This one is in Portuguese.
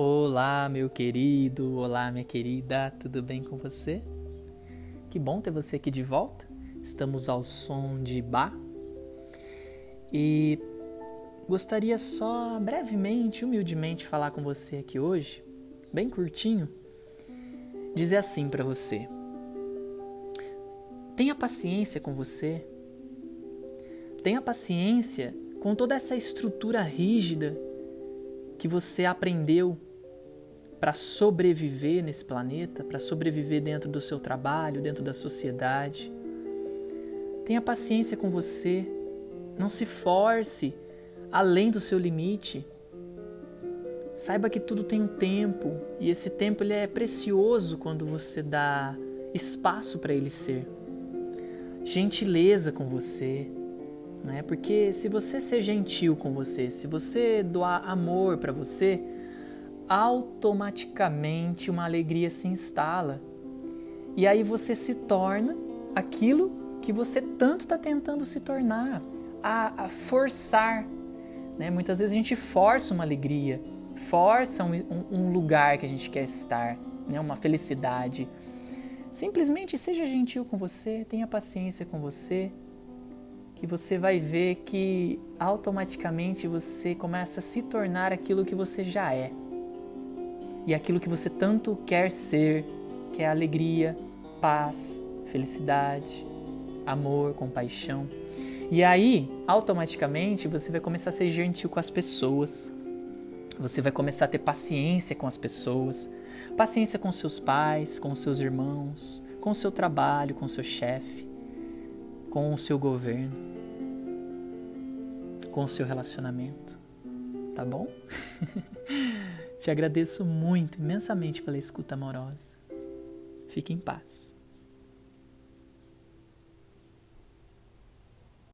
Olá, meu querido, olá, minha querida, tudo bem com você? Que bom ter você aqui de volta. Estamos ao som de Bá. E gostaria só brevemente, humildemente, falar com você aqui hoje, bem curtinho, dizer assim para você: tenha paciência com você, tenha paciência com toda essa estrutura rígida que você aprendeu para sobreviver nesse planeta, para sobreviver dentro do seu trabalho, dentro da sociedade. Tenha paciência com você, não se force além do seu limite. Saiba que tudo tem um tempo e esse tempo ele é precioso quando você dá espaço para ele ser. Gentileza com você, né? Porque se você ser gentil com você, se você doar amor para você, automaticamente uma alegria se instala. E aí você se torna aquilo que você tanto está tentando se tornar, a, a forçar. Né? Muitas vezes a gente força uma alegria, força um, um, lugar que a gente quer estar, né? uma felicidade. Simplesmente seja gentil com você, tenha paciência com você, que você vai ver que automaticamente você começa a se tornar aquilo que você já é e aquilo que você tanto quer ser, que é alegria, paz, felicidade, amor, compaixão. E aí, automaticamente, você vai começar a ser gentil com as pessoas. Você vai começar a ter paciência com as pessoas, paciência com seus pais, com seus irmãos, com seu trabalho, com seu chefe, com o seu governo, com o seu relacionamento. Tá bom? Te agradeço muito, imensamente pela escuta amorosa. Fique em paz.